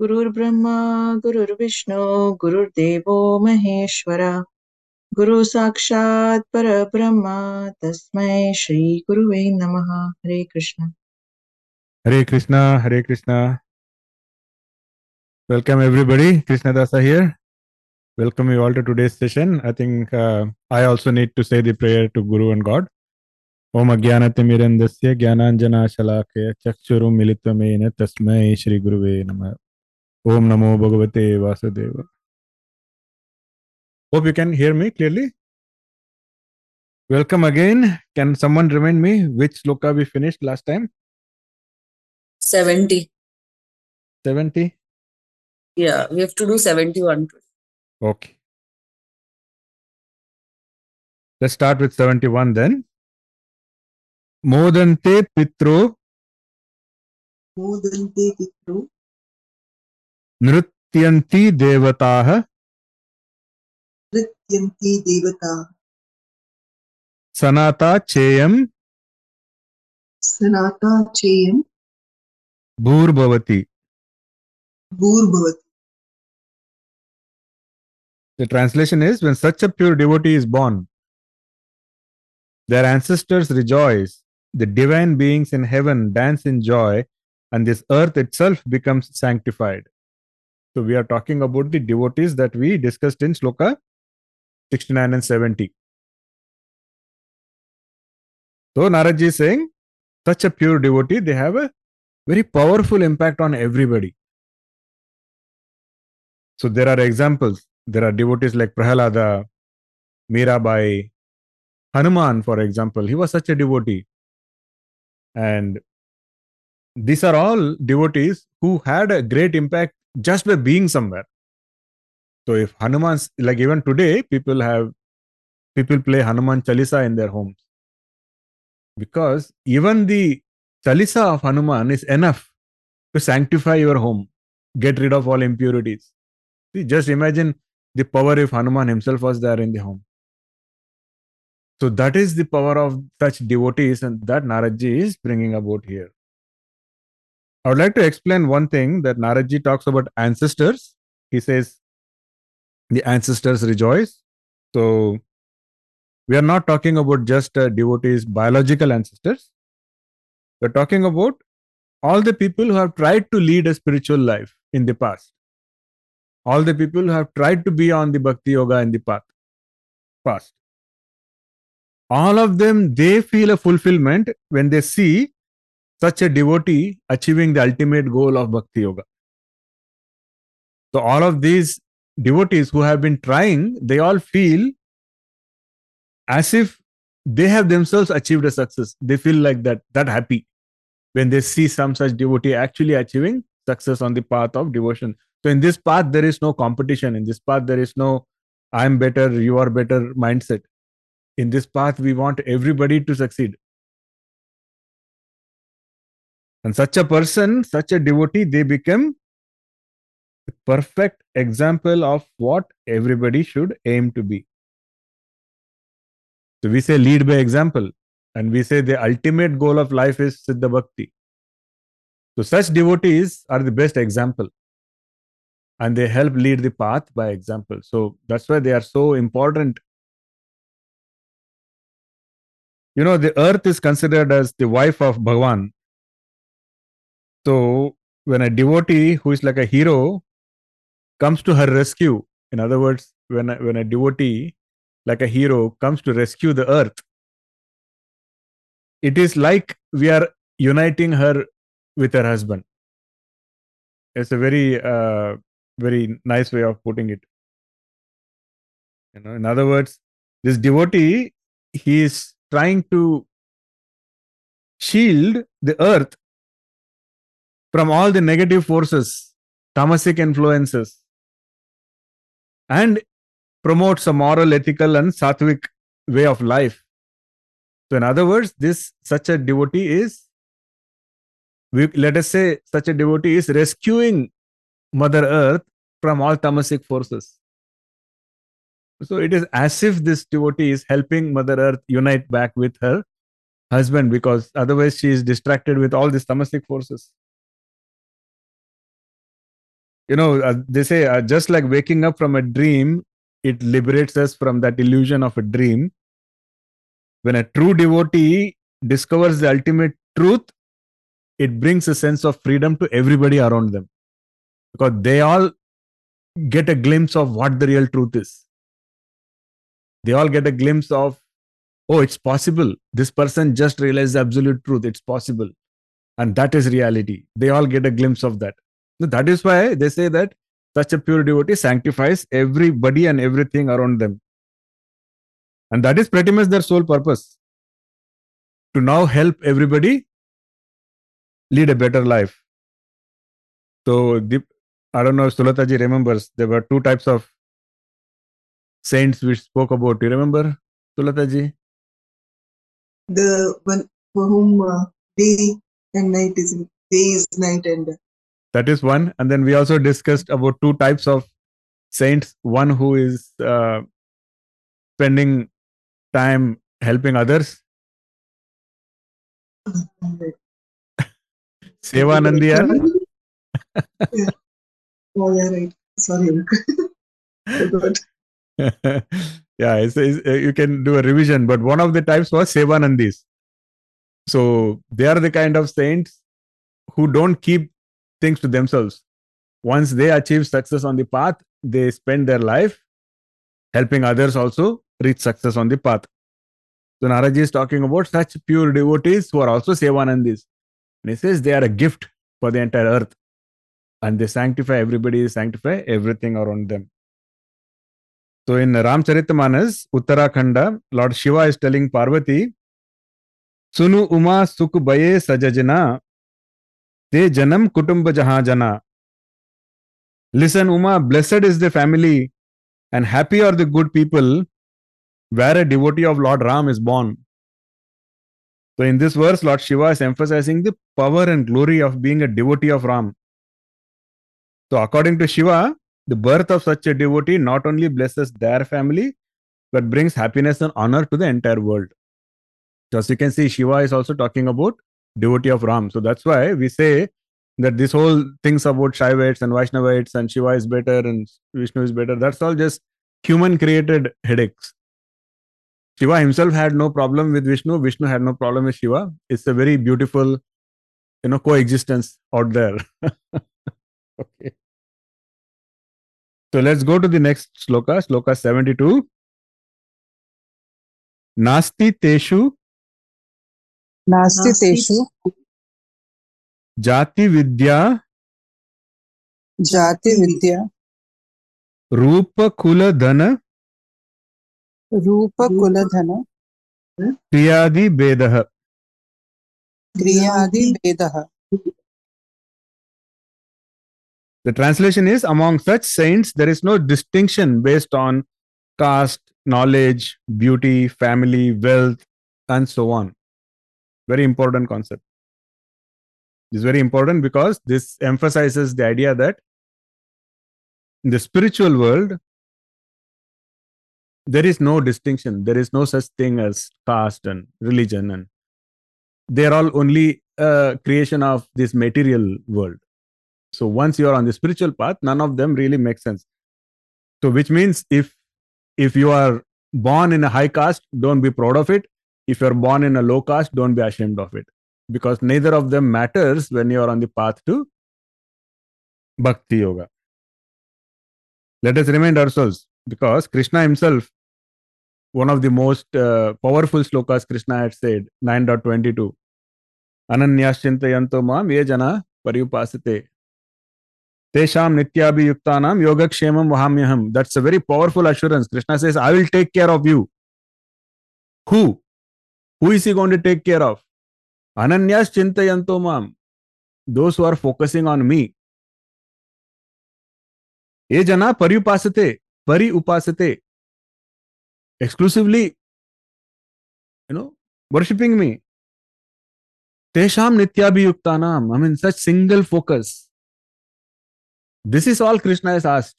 गुरुर्ब्रह्मा, गुरुर्विष्णु, गुरुर्देव महेश्वरा। गुरु साक्षात पर ब्रह्म श्री गुरु नम। Hare Krishna. Hare Krishna Hare Krishna. Welcome everybody Krishna Das here welcome you all to today session I think I also need to say prayer to guru and God Om अज्ञानतिमिरंदस्य ज्ञानांजनाशलाके चक्षुरु मिलित्वमेन तस्मै श्री गुरुवे नमः Om Namo Bhagavate Vasudeva. Hope you can hear me clearly. Welcome again. Can someone remind me which sloka we finished last time? 70. 70? Yeah, we have to do 71. Okay. Let's start with 71 then. Modante Pitro. Modante Pitro. नृत्यन्ति देवताः नृत्यन्ति देवता सनाता चेयं सनाता चेयं भूर्भवति भूर्भवति The translation is when such a pure devotee is born, their ancestors rejoice, the divine beings in heaven dance in joy, and this earth itself becomes sanctified. So, we are talking about the devotees that we discussed in Sloka 69 and 70. So, Naradji is saying, such a pure devotee, they have a very powerful impact on everybody. So, there are examples there are devotees like Prahalada, Mirabai, Hanuman, for example. He was such a devotee. And these are all devotees who had a great impact just by being somewhere. So if Hanuman's like even today, people have people play Hanuman Chalisa in their homes. Because even the Chalisa of Hanuman is enough to sanctify your home, get rid of all impurities. See, just imagine the power if Hanuman himself was there in the home. So that is the power of such devotees, and that Naradji is bringing about here. I would like to explain one thing that Naraji talks about ancestors. He says the ancestors rejoice. So we are not talking about just uh, devotees, biological ancestors. We're talking about all the people who have tried to lead a spiritual life in the past all the people who have tried to be on the bhakti yoga in the path past all of them they feel a fulfillment when they see such a devotee achieving the ultimate goal of bhakti yoga so all of these devotees who have been trying they all feel as if they have themselves achieved a success they feel like that that happy when they see some such devotee actually achieving success on the path of devotion so in this path, there is no competition. In this path, there is no I'm better, you are better mindset. In this path, we want everybody to succeed. And such a person, such a devotee, they become a perfect example of what everybody should aim to be. So we say lead by example, and we say the ultimate goal of life is Siddha Bhakti. So such devotees are the best example and they help lead the path by example so that's why they are so important you know the earth is considered as the wife of bhagwan so when a devotee who is like a hero comes to her rescue in other words when a, when a devotee like a hero comes to rescue the earth it is like we are uniting her with her husband. It's a very uh, very nice way of putting it. You know in other words this devotee he is trying to shield the earth from all the negative forces tamasic influences and promotes a moral ethical and sattvic way of life so in other words this such a devotee is we, let us say such a devotee is rescuing mother earth from all tamasic forces. So it is as if this devotee is helping Mother Earth unite back with her husband because otherwise she is distracted with all these tamasic forces. You know, uh, they say uh, just like waking up from a dream, it liberates us from that illusion of a dream. When a true devotee discovers the ultimate truth, it brings a sense of freedom to everybody around them because they all get a glimpse of what the real truth is. They all get a glimpse of, oh, it's possible. This person just realized the absolute truth. It's possible. And that is reality. They all get a glimpse of that. That is why they say that such a pure devotee sanctifies everybody and everything around them. And that is pretty much their sole purpose to now help everybody lead a better life. So, the, I don't know if Sulataji remembers, there were two types of saints we spoke about. Do you remember, Sulataji? The one for whom uh, day and night is day is night and That is one. And then we also discussed about two types of saints one who is uh, spending time helping others, Sevanandi, and yeah. Oh yeah, right. Sorry. Yeah, it's, it's, uh, you can do a revision, but one of the types was Sevanandis. So they are the kind of saints who don't keep things to themselves. Once they achieve success on the path, they spend their life helping others also reach success on the path. So Naraji is talking about such pure devotees who are also Sevanandis. And he says they are a gift for the entire earth. And they sanctify everybody, they sanctify everything around them. So in Ramcharitamanas, Uttarakhanda, Lord Shiva is telling Parvati, Sunu Uma Sukh Baye Sajajana, Te Janam Kutumba Jahajana. Listen, Uma, blessed is the family and happy are the good people where a devotee of Lord Ram is born. So in this verse, Lord Shiva is emphasizing the power and glory of being a devotee of Ram. So according to Shiva, the birth of such a devotee not only blesses their family, but brings happiness and honor to the entire world. So as you can see, Shiva is also talking about devotee of Ram. So that's why we say that this whole things about Shaivites and Vaishnavites and Shiva is better and Vishnu is better, that's all just human created headaches. Shiva himself had no problem with Vishnu, Vishnu had no problem with Shiva. It's a very beautiful, you know, coexistence out there. okay. So let's go to the next sloka, sloka 72. Nasti teshu नास्ति तेषु jati vidya जाति विद्या रूप कुल धन रूप कुलधन क्रियादि भेदः क्रियादि भेदः The translation is among such saints, there is no distinction based on caste, knowledge, beauty, family, wealth, and so on. Very important concept. Is very important because this emphasizes the idea that in the spiritual world, there is no distinction. There is no such thing as caste and religion, and they are all only a creation of this material world. So once you are on the spiritual path, none of them really make sense. So which means if if you are born in a high caste, don't be proud of it. If you're born in a low caste, don't be ashamed of it. Because neither of them matters when you are on the path to bhakti yoga. Let us remind ourselves because Krishna himself, one of the most uh, powerful slokas Krishna had said, 9.22, Ananyashchintayanto mam ye jana pariyupasate Tesham nityabhiyuktanam yogakshemam vahamyaham. That's a very powerful assurance. Krishna says, I will take care of you. Who? Who is he going to take care of? Ananyas chintayanto mam. Those who are focusing on me. Ye jana pariyupasate. Pari upasate. Exclusively, you know, worshipping me. Tesham nityabhiyuktanam. I mean, such single focus. This is all Krishna has asked.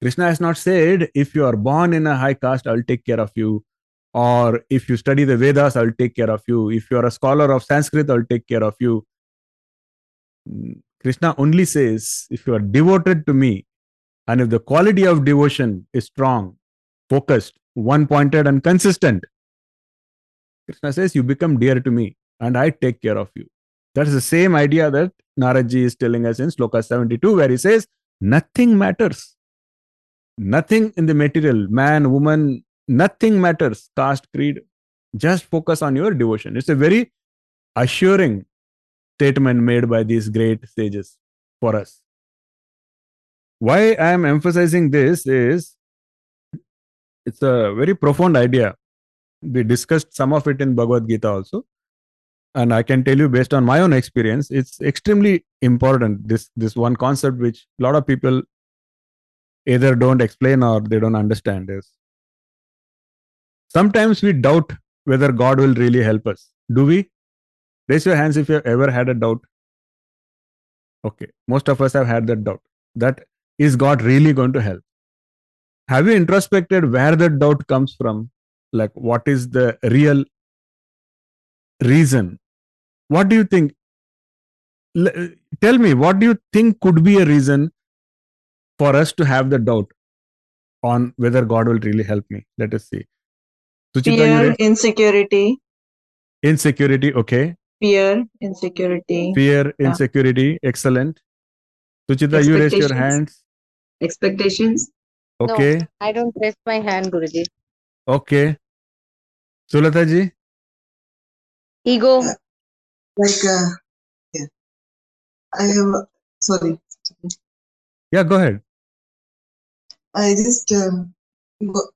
Krishna has not said, if you are born in a high caste, I'll take care of you. Or if you study the Vedas, I'll take care of you. If you are a scholar of Sanskrit, I'll take care of you. Mm, Krishna only says, if you are devoted to me, and if the quality of devotion is strong, focused, one pointed, and consistent, Krishna says, you become dear to me and I take care of you. That is the same idea that Naradji is telling us in Sloka 72, where he says, nothing matters. Nothing in the material, man, woman, nothing matters. Caste, creed, just focus on your devotion. It's a very assuring statement made by these great sages for us. Why I am emphasizing this is it's a very profound idea. We discussed some of it in Bhagavad Gita also. And I can tell you based on my own experience, it's extremely important. This this one concept which a lot of people either don't explain or they don't understand is sometimes we doubt whether God will really help us. Do we? Raise your hands if you have ever had a doubt. Okay, most of us have had that doubt. That is God really going to help? Have you introspected where that doubt comes from? Like, what is the real reason? What do you think? L- uh, tell me, what do you think could be a reason for us to have the doubt on whether God will really help me? Let us see. Suchita, fear insecurity insecurity, okay. fear insecurity Fear, insecurity, excellent. Suchita, you raised your hands. expectations Okay, I don't raise my hand, Guruji. okay. Sulata ji, Ego. Like, uh, yeah. I have, sorry. yeah, go ahead. I just, um, go-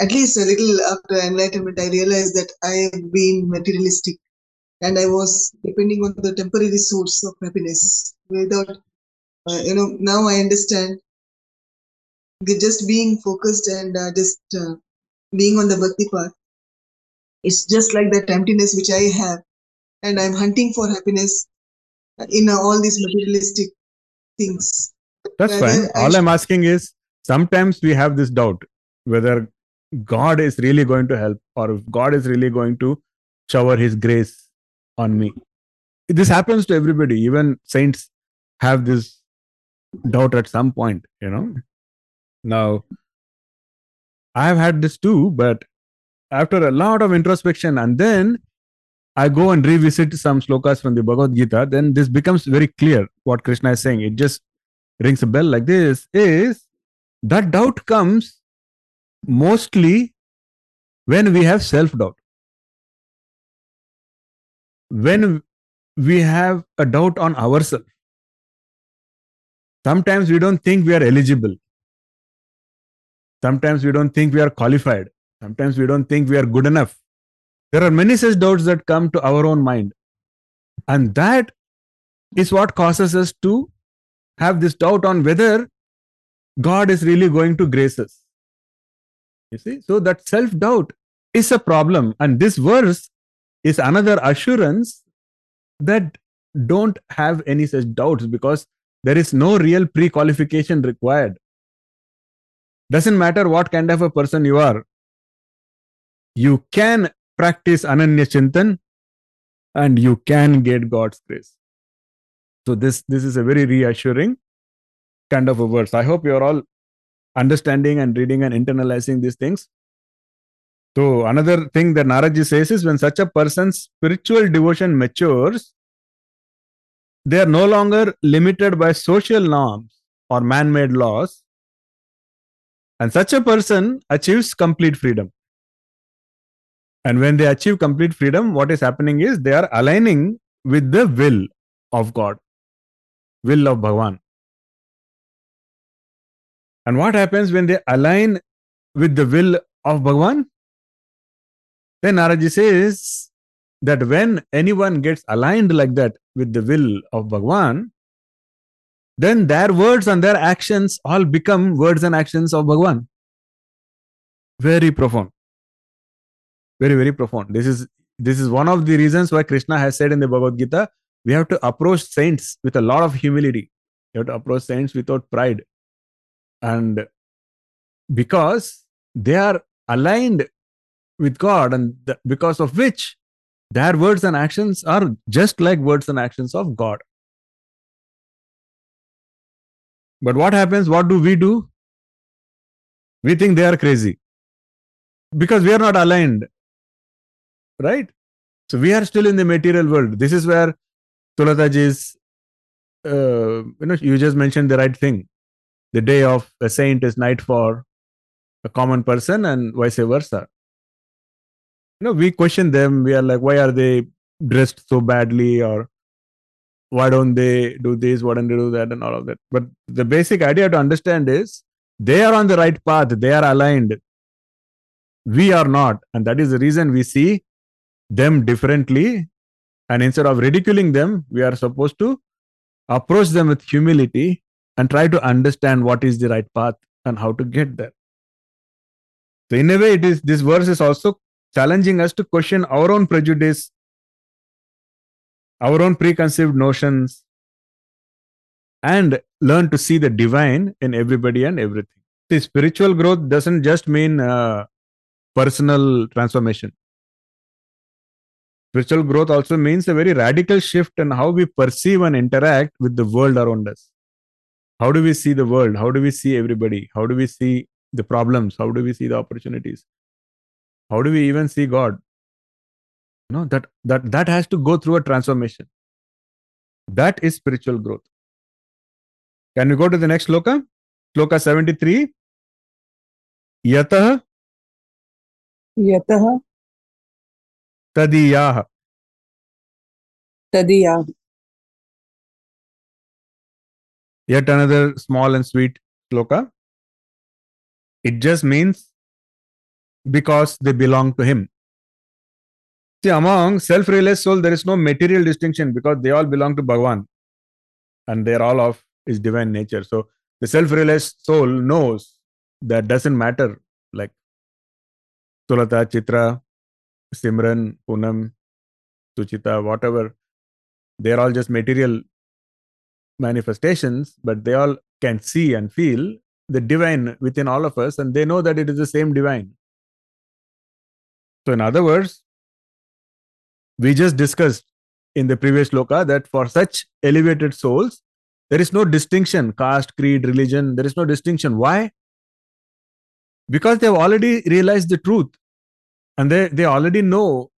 at least a little after enlightenment, I realized that I have been materialistic and I was depending on the temporary source of happiness without, uh, you know, now I understand that just being focused and uh, just uh, being on the bhakti path. It's just like that emptiness which I have, and I'm hunting for happiness in uh, all these materialistic things. That's Rather, fine. I All I'm asking is sometimes we have this doubt whether God is really going to help or God is really going to shower his grace on me. This happens to everybody. Even saints have this doubt at some point, you know. Now, I have had this too, but after a lot of introspection and then I go and revisit some slokas from the Bhagavad Gita, then this becomes very clear what Krishna is saying. It just rings a bell like this is that doubt comes mostly when we have self doubt. When we have a doubt on ourselves, sometimes we don't think we are eligible. Sometimes we don't think we are qualified. Sometimes we don't think we are good enough. There are many such doubts that come to our own mind. And that is what causes us to have this doubt on whether God is really going to grace us. You see, so that self doubt is a problem, and this verse is another assurance that don't have any such doubts because there is no real pre qualification required. Doesn't matter what kind of a person you are, you can practice Ananya Chintan and you can get God's grace. So this this is a very reassuring kind of a verse. I hope you're all understanding and reading and internalizing these things. So another thing that Naraji says is when such a person's spiritual devotion matures, they are no longer limited by social norms or man-made laws. And such a person achieves complete freedom. And when they achieve complete freedom, what is happening is they are aligning with the will of God, will of Bhagavan. And what happens when they align with the will of Bhagavan? Then Naraji says that when anyone gets aligned like that with the will of Bhagavan, then their words and their actions all become words and actions of Bhagavan. Very profound. Very, very profound. This is this is one of the reasons why Krishna has said in the Bhagavad Gita, we have to approach saints with a lot of humility. You have to approach saints without pride. And because they are aligned with God, and th- because of which their words and actions are just like words and actions of God. But what happens? What do we do? We think they are crazy because we are not aligned, right? So we are still in the material world. This is where Sulataji's, uh, you know, you just mentioned the right thing. The day of a saint is night for a common person, and vice versa. You know, we question them. We are like, why are they dressed so badly, or why don't they do this? Why don't they do that, and all of that? But the basic idea to understand is they are on the right path. They are aligned. We are not, and that is the reason we see them differently and instead of ridiculing them we are supposed to approach them with humility and try to understand what is the right path and how to get there. So in a way it is this verse is also challenging us to question our own prejudice our own preconceived notions and learn to see the divine in everybody and everything. The spiritual growth doesn't just mean uh, personal transformation. Spiritual growth also means a very radical shift in how we perceive and interact with the world around us how do we see the world? How do we see everybody? How do we see the problems? How do we see the opportunities? How do we even see god? You know that that that has to go through a transformation. That is spiritual growth. Can we go to the next sloka? Sloka 73 yatah yatah. tadiyah. Tadiyah yet another small and sweet sloka. It just means because they belong to him. See, among self realized soul, there is no material distinction because they all belong to Bhagavan and they are all of his divine nature. So, the self realized soul knows that doesn't matter like Sulata, Chitra, Simran, Punam, Suchita, whatever. They're all just material manifestations, but they all can see and feel the divine within all of us, and they know that it is the same divine. So, in other words, we just discussed in the previous loka that for such elevated souls, there is no distinction caste, creed, religion, there is no distinction. Why? Because they have already realized the truth and they, they already know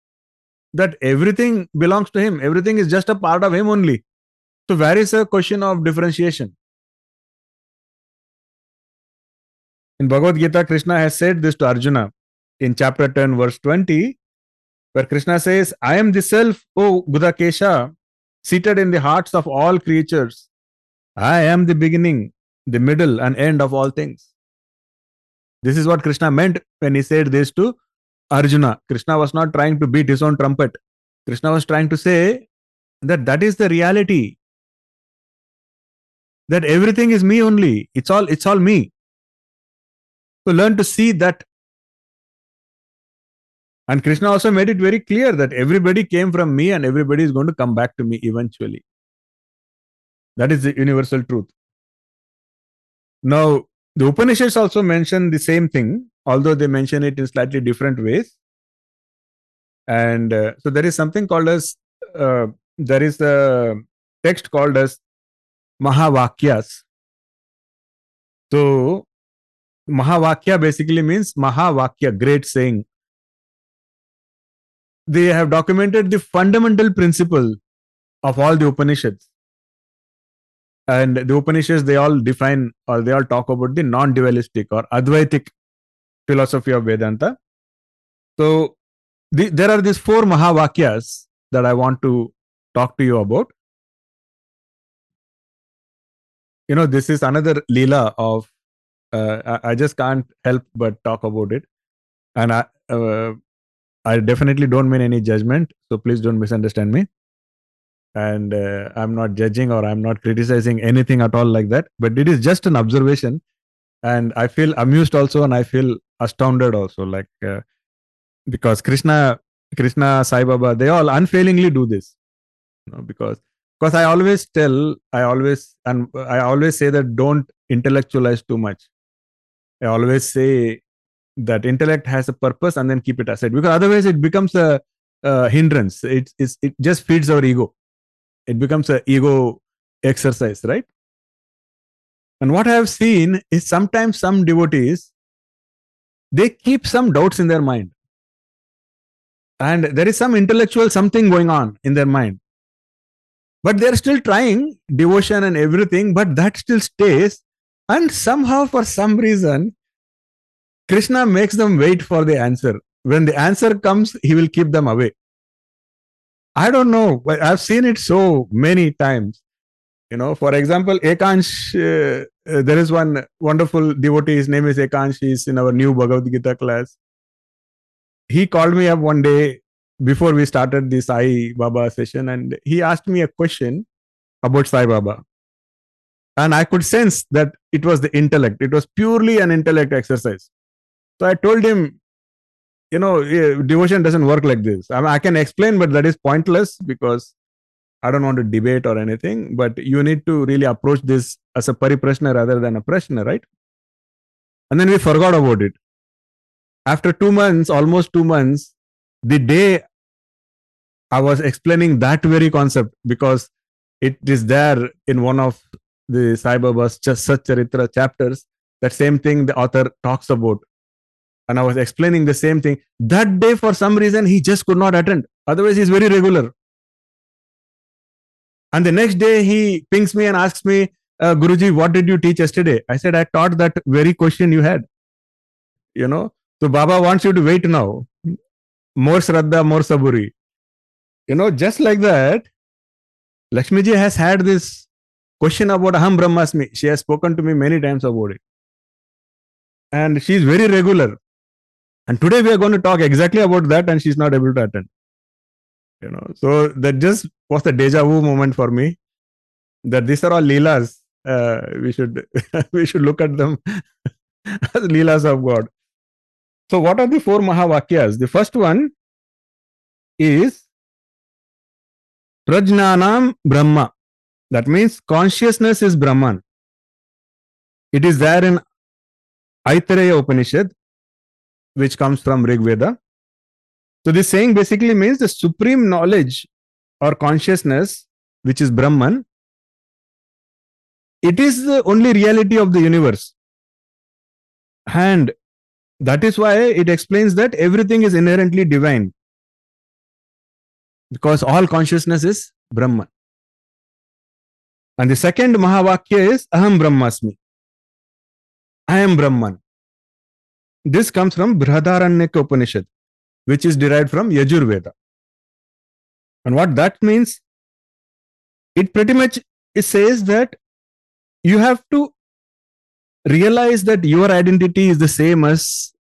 that everything belongs to him, everything is just a part of him only. So, where is the question of differentiation? In Bhagavad Gita, Krishna has said this to Arjuna in chapter 10, verse 20, where Krishna says, I am the self, O Gudakesha, seated in the hearts of all creatures. I am the beginning, the middle, and end of all things. This is what Krishna meant when he said this to Arjuna. Krishna was not trying to beat his own trumpet. Krishna was trying to say that that is the reality. That everything is me only. It's all, it's all me. So learn to see that. And Krishna also made it very clear that everybody came from me and everybody is going to come back to me eventually. That is the universal truth. Now, the Upanishads also mention the same thing, although they mention it in slightly different ways. And uh, so there is something called as, uh, there is a text called as Mahavakyas. So, Mahavakya basically means Mahavakya, great saying. They have documented the fundamental principle of all the Upanishads. And the Upanishads, they all define or they all talk about the non dualistic or Advaitic philosophy of Vedanta. So, the, there are these four Mahavakyas that I want to talk to you about. You know, this is another Leela of uh, I, I just can't help but talk about it. And I, uh, I definitely don't mean any judgment, so please don't misunderstand me. And uh, I'm not judging or I'm not criticizing anything at all like that, but it is just an observation. And I feel amused also, and I feel astounded also, like uh, because Krishna, Krishna, Sai Baba, they all unfailingly do this. You know, because because I always tell, I always and I always say that don't intellectualize too much. I always say that intellect has a purpose and then keep it aside because otherwise it becomes a, a hindrance. It, it's, it just feeds our ego. It becomes a ego exercise, right? And what I have seen is sometimes some devotees they keep some doubts in their mind. And there is some intellectual something going on in their mind. But they're still trying devotion and everything, but that still stays. And somehow, for some reason, Krishna makes them wait for the answer. When the answer comes, he will keep them away. I don't know, but I've seen it so many times. You know, for example, Ekansh, uh, uh, there is one wonderful devotee, his name is Ekansh, he's in our new Bhagavad Gita class. He called me up one day before we started the Sai Baba session and he asked me a question about Sai Baba. And I could sense that it was the intellect, it was purely an intellect exercise. So I told him, you know, eh, devotion doesn't work like this. I, mean, I can explain, but that is pointless because I don't want to debate or anything. But you need to really approach this as a pariprashna rather than a prashna, right? And then we forgot about it. After two months, almost two months, the day I was explaining that very concept because it is there in one of the Baba's Satcharitra chapters. That same thing the author talks about and I was explaining the same thing. That day, for some reason, he just could not attend. Otherwise, he's very regular. And the next day, he pings me and asks me, uh, Guruji, what did you teach yesterday? I said, I taught that very question you had. You know, so Baba wants you to wait now. More Shraddha, more Saburi. You know, just like that, Lakshmiji has had this question about Aham Brahmasmi. She has spoken to me many times about it. And she is very regular. And today we are going to talk exactly about that, and she's not able to attend. You know, so that just was the deja vu moment for me. That these are all leelas. Uh, we should we should look at them as leelas of God. So, what are the four Mahavakyas? The first one is Prajnanam Brahma. That means consciousness is Brahman. It is there in Aitareya Upanishad which comes from Rig Veda. So this saying basically means the supreme knowledge or consciousness, which is Brahman, it is the only reality of the universe. And that is why it explains that everything is inherently divine. Because all consciousness is Brahman. And the second Mahavakya is Aham Brahmasmi. I am Brahman. This comes from Brihadaranyaka Upanishad, which is derived from Yajurveda. And what that means, it pretty much it says that you have to realize that your identity is the same as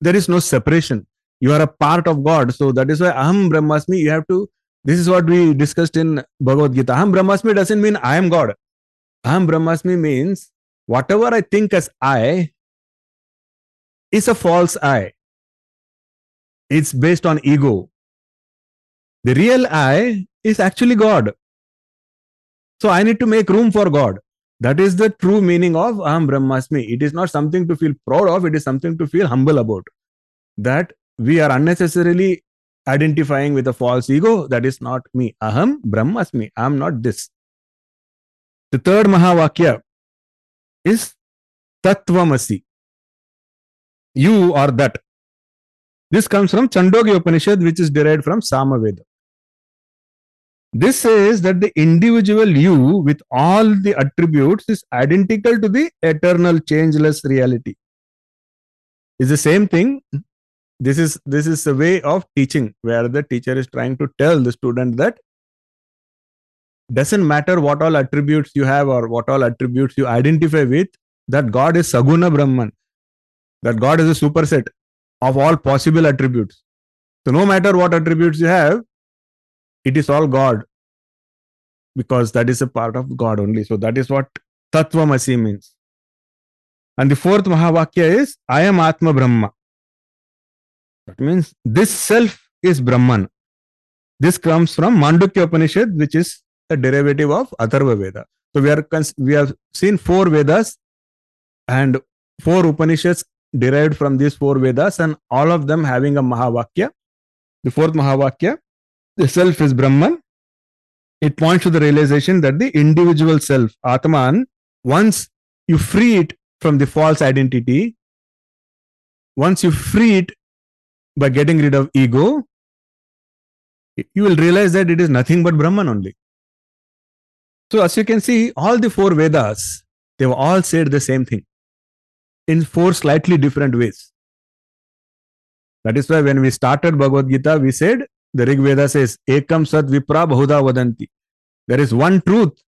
there is no separation. You are a part of God. So that is why Aham Brahmasmi, you have to, this is what we discussed in Bhagavad Gita. Aham Brahmasmi doesn't mean I am God. Aham Brahmasmi means whatever I think as I, is a false I. It's based on ego. The real I is actually God. So I need to make room for God. That is the true meaning of Aham Brahmasmi. It is not something to feel proud of, it is something to feel humble about. That we are unnecessarily identifying with a false ego. That is not me. Aham Brahmasmi. I am not this. The third Mahavakya is Tattvamasi you are that. This comes from Chandogya Upanishad, which is derived from Samaveda. This says that the individual you with all the attributes is identical to the eternal changeless reality. Is the same thing. This is this is a way of teaching where the teacher is trying to tell the student that doesn't matter what all attributes you have or what all attributes you identify with, that God is Saguna Brahman that God is a superset of all possible attributes. So, no matter what attributes you have, it is all God because that is a part of God only. So, that is what Tattvamasi means. And the fourth Mahavakya is Ayam Atma Brahma. That means this self is Brahman. This comes from Mandukya Upanishad, which is a derivative of Atharva Veda. So we are we have seen four Vedas and four Upanishads derived from these four Vedas and all of them having a Mahavakya. The fourth Mahavakya, the self is Brahman. It points to the realization that the individual self, Atman, once you free it from the false identity, once you free it by getting rid of ego, you will realize that it is nothing but Brahman only. So, as you can see, all the four Vedas, they've all said the same thing in four slightly different ways. That is why when we started Bhagavad Gita, we said the Rig Veda says, Ekam Sat Vipra Bahuda Vadanti. There is one truth,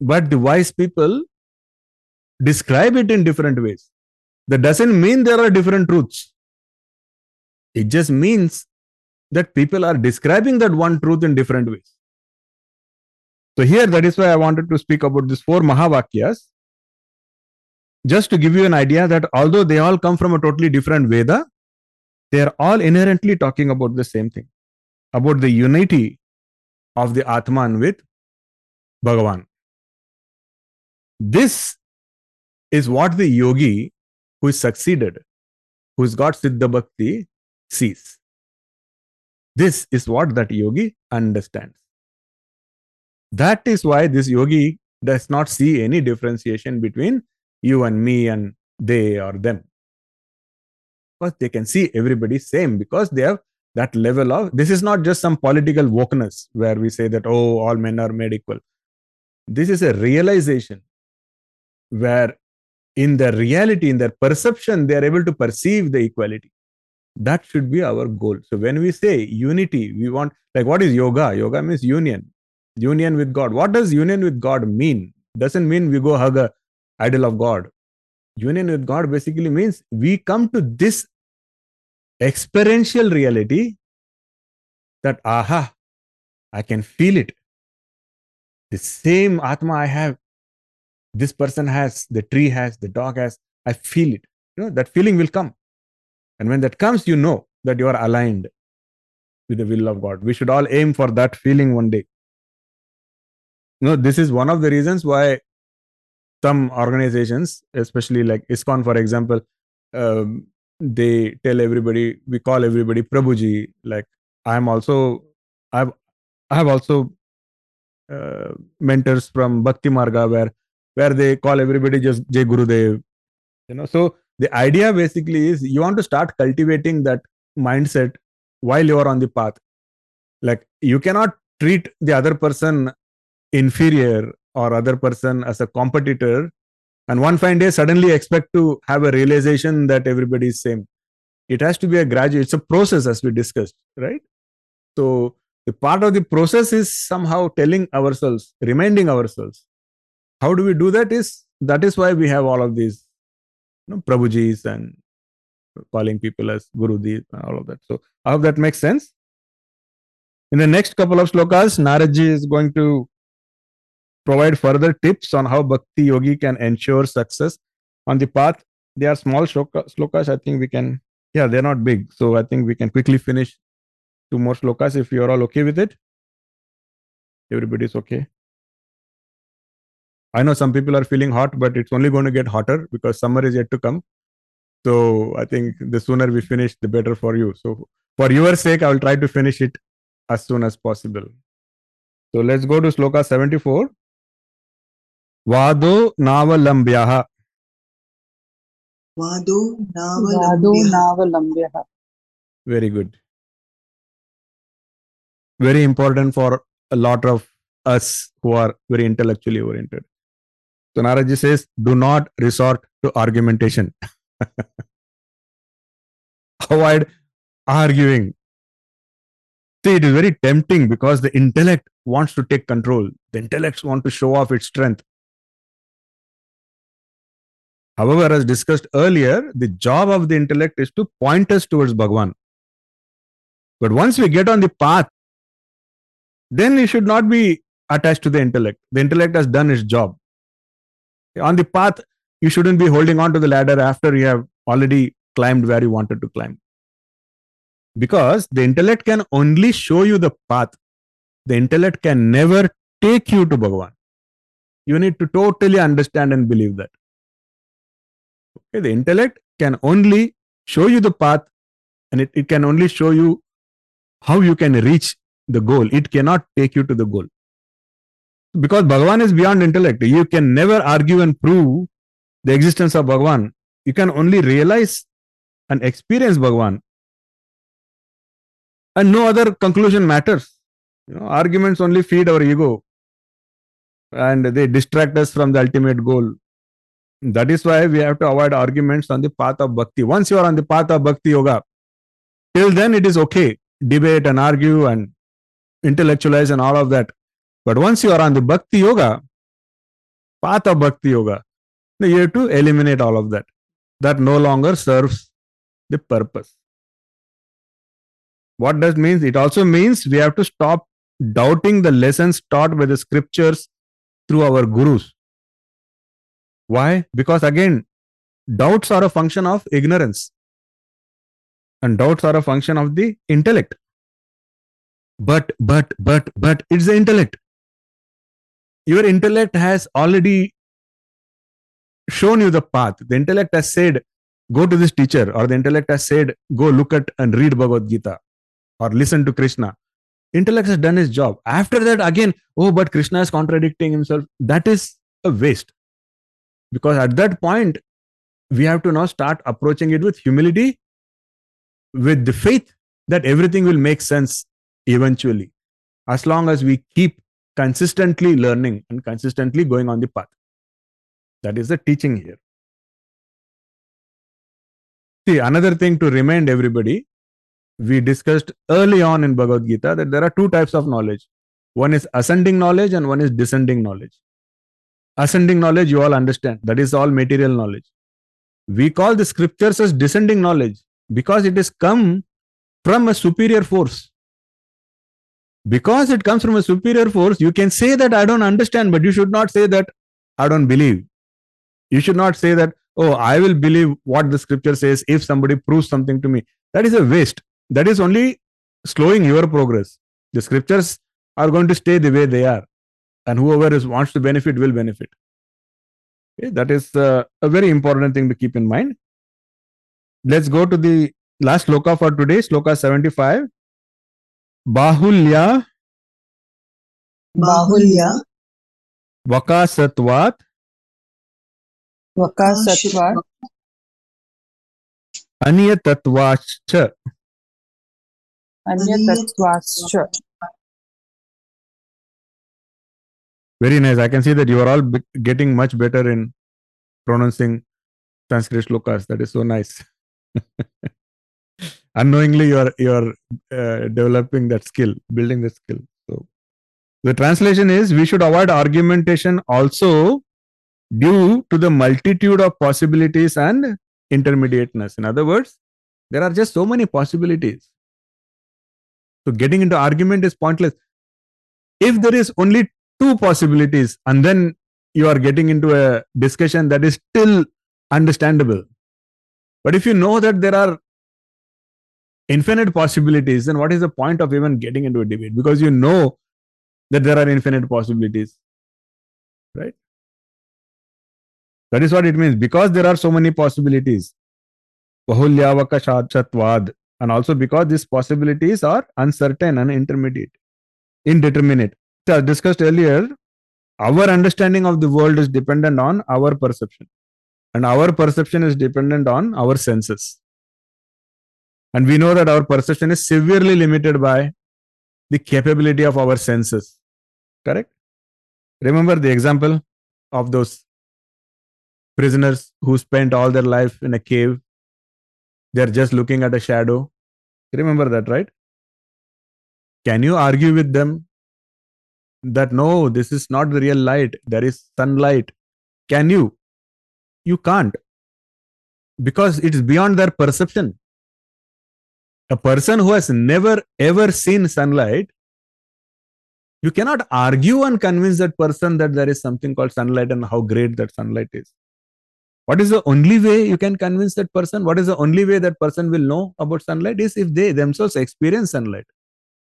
but the wise people describe it in different ways. That doesn't mean there are different truths. It just means that people are describing that one truth in different ways. So, here that is why I wanted to speak about these four Mahavakyas, just to give you an idea that although they all come from a totally different Veda, they are all inherently talking about the same thing about the unity of the Atman with Bhagavan. This is what the yogi who is succeeded, who's got Siddha Bhakti, sees. This is what that yogi understands. That is why this yogi does not see any differentiation between you and me and they or them. Because they can see everybody same because they have that level of this is not just some political wokeness where we say that oh all men are made equal. This is a realization where in their reality, in their perception, they are able to perceive the equality. That should be our goal. So when we say unity, we want like what is yoga? Yoga means union, union with God. What does union with God mean? Doesn't mean we go hug a idol of God. Union with God basically means we come to this experiential reality that aha, I can feel it. The same Atma I have, this person has, the tree has, the dog has, I feel it. You know, that feeling will come. And when that comes, you know that you are aligned with the will of God. We should all aim for that feeling one day. You know, this is one of the reasons why some organizations, especially like ISKCON, for example, um, they tell everybody, we call everybody Prabhuji. Like I'm also, I've, I have also uh, mentors from Bhakti Marga where where they call everybody just Jay Gurudev. You know, so the idea basically is you want to start cultivating that mindset while you are on the path. Like you cannot treat the other person inferior or other person as a competitor and one fine day suddenly expect to have a realization that everybody is same. It has to be a gradual it's a process as we discussed right? So the part of the process is somehow telling ourselves reminding ourselves how do we do that is that is why we have all of these you know prabhujis and calling people as gurudis and all of that. So i hope that makes sense. In the next couple of slokas naraji is going to provide further tips on how Bhakti Yogi can ensure success on the path. They are small slokas. I think we can, yeah, they're not big. So I think we can quickly finish two more slokas if you're all okay with it. Everybody's okay. I know some people are feeling hot, but it's only going to get hotter because summer is yet to come. So I think the sooner we finish, the better for you. So for your sake, I will try to finish it as soon as possible. So let's go to sloka 74. वादो नावलंब्यः वादो वादो नावलम्ब्यः नावलम्ब्यः very good very important for a lot of us who are very intellectually oriented so naraji says do not resort to argumentation avoid arguing see it is very tempting because the intellect wants to take control the intellects want to show off its strength However, as discussed earlier, the job of the intellect is to point us towards Bhagwan. But once we get on the path, then we should not be attached to the intellect. The intellect has done its job. On the path, you shouldn't be holding on to the ladder after you have already climbed where you wanted to climb. Because the intellect can only show you the path. The intellect can never take you to Bhagwan. You need to totally understand and believe that. Okay, the intellect can only show you the path and it, it can only show you how you can reach the goal. It cannot take you to the goal. because Bhagavan is beyond intellect. You can never argue and prove the existence of Bhagavan. You can only realize and experience Bhagavan. And no other conclusion matters. You know, arguments only feed our ego and they distract us from the ultimate goal. That is why we have to avoid arguments on the path of bhakti. Once you are on the path of bhakti yoga, till then it is okay. Debate and argue and intellectualize and all of that. But once you are on the bhakti yoga, path of bhakti yoga, you have to eliminate all of that. That no longer serves the purpose. What does means? It also means we have to stop doubting the lessons taught by the scriptures through our gurus. Why? Because again, doubts are a function of ignorance, and doubts are a function of the intellect. But, but, but, but, it's the intellect. Your intellect has already shown you the path. The intellect has said, go to this teacher, or the intellect has said, go look at and read Bhagavad Gita, or listen to Krishna. Intellect has done his job. After that, again, oh, but Krishna is contradicting himself. That is a waste. Because at that point, we have to now start approaching it with humility, with the faith that everything will make sense eventually, as long as we keep consistently learning and consistently going on the path. That is the teaching here. See, another thing to remind everybody we discussed early on in Bhagavad Gita that there are two types of knowledge one is ascending knowledge and one is descending knowledge. Ascending knowledge, you all understand, that is all material knowledge. We call the scriptures as descending knowledge because it has come from a superior force. Because it comes from a superior force, you can say that I don't understand, but you should not say that I don't believe. You should not say that, oh, I will believe what the scripture says if somebody proves something to me. That is a waste. That is only slowing your progress. The scriptures are going to stay the way they are, and whoever is, wants to benefit will benefit. Okay, that is uh, a very important thing to keep in mind. Let's go to the last sloka for today, sloka 75. Bahulya Bahulya, vakasatvat Vakasatva, anyatatvacha. Anyatattvascha. Very nice. I can see that you are all getting much better in pronouncing Sanskrit slokas. That is so nice. Unknowingly, you are you are uh, developing that skill, building the skill. So, the translation is: we should avoid argumentation also due to the multitude of possibilities and intermediateness. In other words, there are just so many possibilities. So, getting into argument is pointless. If there is only two possibilities and then you are getting into a discussion that is still understandable. But if you know that there are infinite possibilities then what is the point of even getting into a debate? Because you know that there are infinite possibilities right? That is what it means. Because there are so many possibilities and also because these possibilities are uncertain and intermediate indeterminate Uh, discussed earlier, our understanding of the world is dependent on our perception, and our perception is dependent on our senses. And we know that our perception is severely limited by the capability of our senses. Correct? Remember the example of those prisoners who spent all their life in a cave. They're just looking at a shadow. Remember that, right? Can you argue with them that no, this is not the real light, there is sunlight. Can you? You can't. Because it is beyond their perception. A person who has never ever seen sunlight, you cannot argue and convince that person that there is something called sunlight and how great that sunlight is. What is the only way you can convince that person? What is the only way that person will know about sunlight? Is if they themselves experience sunlight.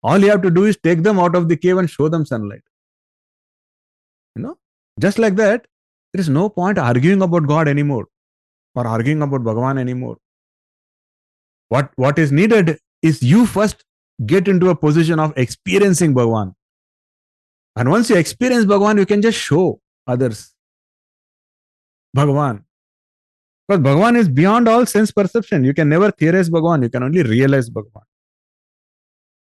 All you have to do is take them out of the cave and show them sunlight. You know, just like that, there is no point arguing about God anymore or arguing about Bhagavan anymore. What, what is needed is you first get into a position of experiencing Bhagavan. And once you experience Bhagavan, you can just show others Bhagavan. Because Bhagavan is beyond all sense perception. You can never theorize Bhagavan, you can only realize Bhagavan.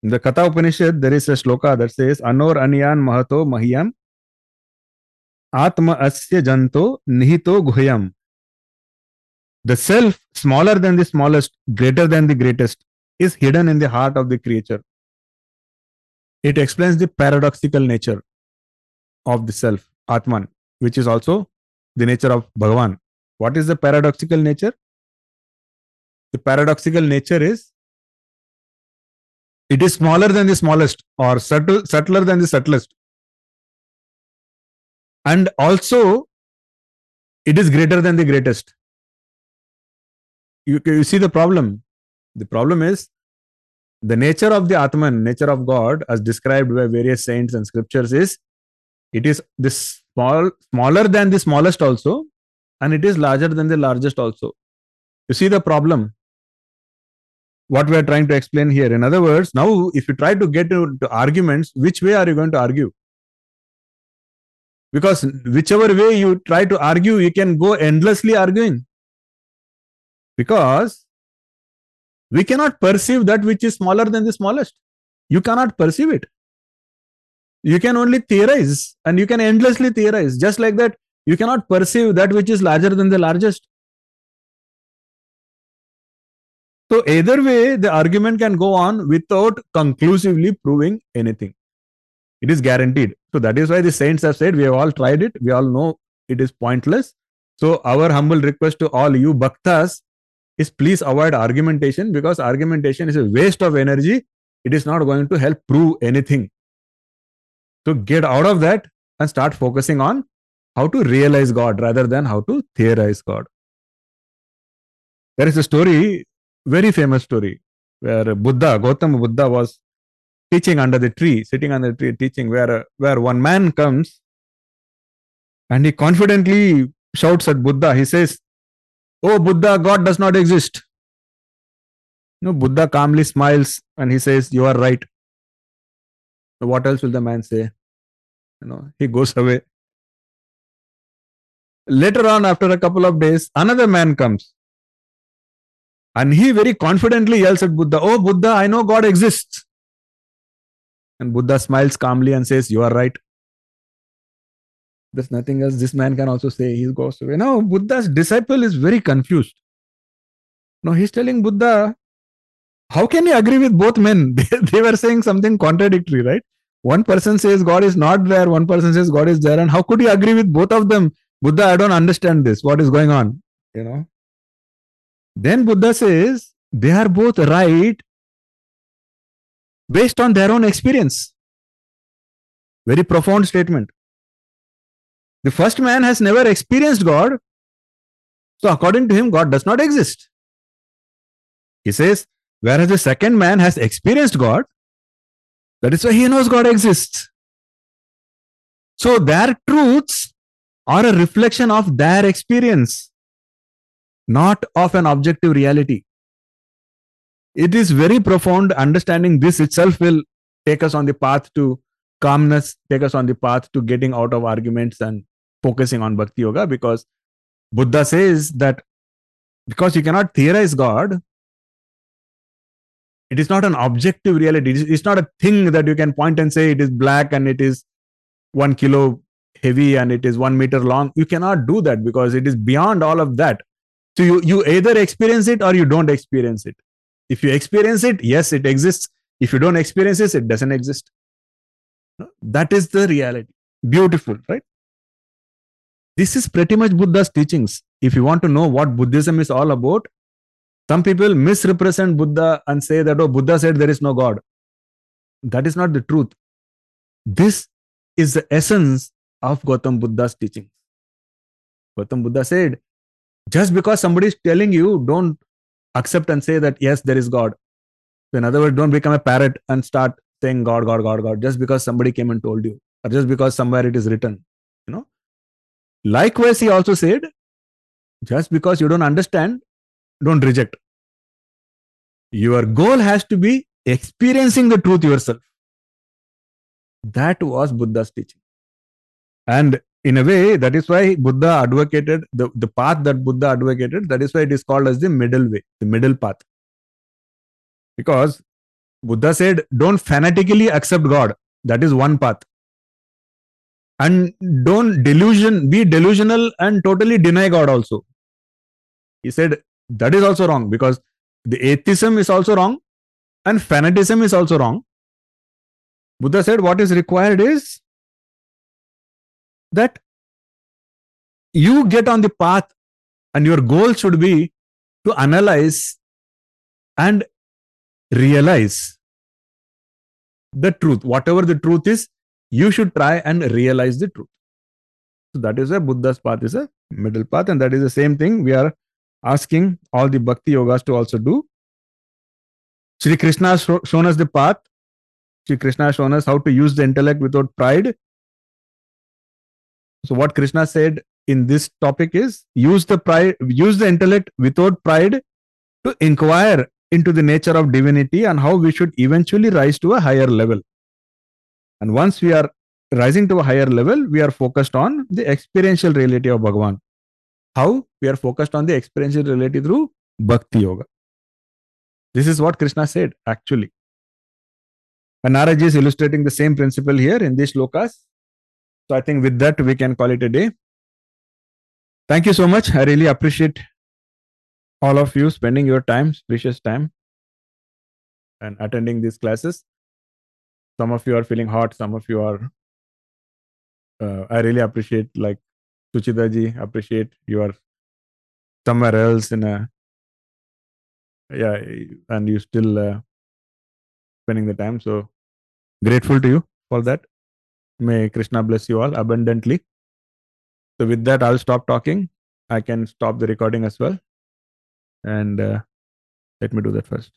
In the Katha Upanishad, there is a shloka that says, Anor Anyan Mahato Mahiyam Atma Asya Janto Nihito Guhyam. The self, smaller than the smallest, greater than the greatest, is hidden in the heart of the creature. It explains the paradoxical nature of the self, Atman, which is also the nature of Bhagavan. What is the paradoxical nature? The paradoxical nature is it is smaller than the smallest or subtle, subtler than the subtlest. And also, it is greater than the greatest. You, you see the problem. The problem is the nature of the Atman, nature of God, as described by various saints and scriptures, is it is this small, smaller than the smallest also, and it is larger than the largest also. You see the problem? What we are trying to explain here. In other words, now if you try to get into arguments, which way are you going to argue? Because whichever way you try to argue, you can go endlessly arguing. Because we cannot perceive that which is smaller than the smallest. You cannot perceive it. You can only theorize and you can endlessly theorize. Just like that, you cannot perceive that which is larger than the largest. So, either way, the argument can go on without conclusively proving anything. It is guaranteed. So, that is why the saints have said, we have all tried it, we all know it is pointless. So, our humble request to all you bhaktas is please avoid argumentation because argumentation is a waste of energy. It is not going to help prove anything. So, get out of that and start focusing on how to realize God rather than how to theorize God. There is a story, very famous story, where Buddha, Gautama Buddha was teaching under the tree, sitting under the tree teaching, where, where one man comes and he confidently shouts at Buddha. He says, Oh, Buddha, God does not exist. No, Buddha calmly smiles and he says, You are right. What else will the man say? You know, he goes away. Later on, after a couple of days, another man comes. And he very confidently yells at Buddha, Oh, Buddha, I know God exists. And Buddha smiles calmly and says, You are right. There's nothing else this man can also say. He goes away. Now, Buddha's disciple is very confused. Now, he's telling Buddha, How can you agree with both men? They, they were saying something contradictory, right? One person says God is not there, one person says God is there. And how could you agree with both of them? Buddha, I don't understand this. What is going on? You know. Then Buddha says they are both right based on their own experience. Very profound statement. The first man has never experienced God. So, according to him, God does not exist. He says, whereas the second man has experienced God, that is why he knows God exists. So, their truths are a reflection of their experience, not of an objective reality. It is very profound. Understanding this itself will take us on the path to calmness, take us on the path to getting out of arguments and focusing on Bhakti Yoga because Buddha says that because you cannot theorize God, it is not an objective reality. It's not a thing that you can point and say it is black and it is one kilo heavy and it is one meter long. You cannot do that because it is beyond all of that. So you, you either experience it or you don't experience it. If you experience it, yes, it exists. If you don't experience it, it doesn't exist. That is the reality. Beautiful, right? This is pretty much Buddha's teachings. If you want to know what Buddhism is all about, some people misrepresent Buddha and say that, oh, Buddha said there is no God. That is not the truth. This is the essence of Gautam Buddha's teachings. Gautam Buddha said, just because somebody is telling you, don't accept and say that, yes, there is God. So in other words, don't become a parrot and start saying God, God, God, God, just because somebody came and told you, or just because somewhere it is written. You know, Likewise, he also said, just because you don't understand, don't reject. Your goal has to be experiencing the truth yourself. That was Buddha's teaching. And in a way, that is why Buddha advocated the, the path that Buddha advocated, that is why it is called as the middle way, the middle path. Because Buddha said, don't fanatically accept God. That is one path. And don't delusion, be delusional and totally deny God also. He said that is also wrong because the atheism is also wrong and fanaticism is also wrong. Buddha said what is required is that you get on the path and your goal should be to analyze and realize the truth. Whatever the truth is, you should try and realize the truth. So that is a Buddha's path is a middle path, and that is the same thing we are asking all the bhakti yogas to also do. Sri Krishna has shown us the path. Sri Krishna has shown us how to use the intellect without pride. So what Krishna said in this topic is use the pride, use the intellect without pride to inquire into the nature of divinity and how we should eventually rise to a higher level. And once we are rising to a higher level, we are focused on the experiential reality of Bhagavan. How? We are focused on the experiential reality through Bhakti Yoga. This is what Krishna said, actually. And Naradaji is illustrating the same principle here in these shlokas. So I think with that, we can call it a day. Thank you so much. I really appreciate all of you spending your time, precious time, and attending these classes. Some of you are feeling hot, some of you are. Uh, I really appreciate, like Suchita ji, appreciate you are somewhere else in a. Yeah, and you still uh, spending the time. So grateful to you for that. May Krishna bless you all abundantly. So with that, I'll stop talking. I can stop the recording as well. And uh, let me do that first.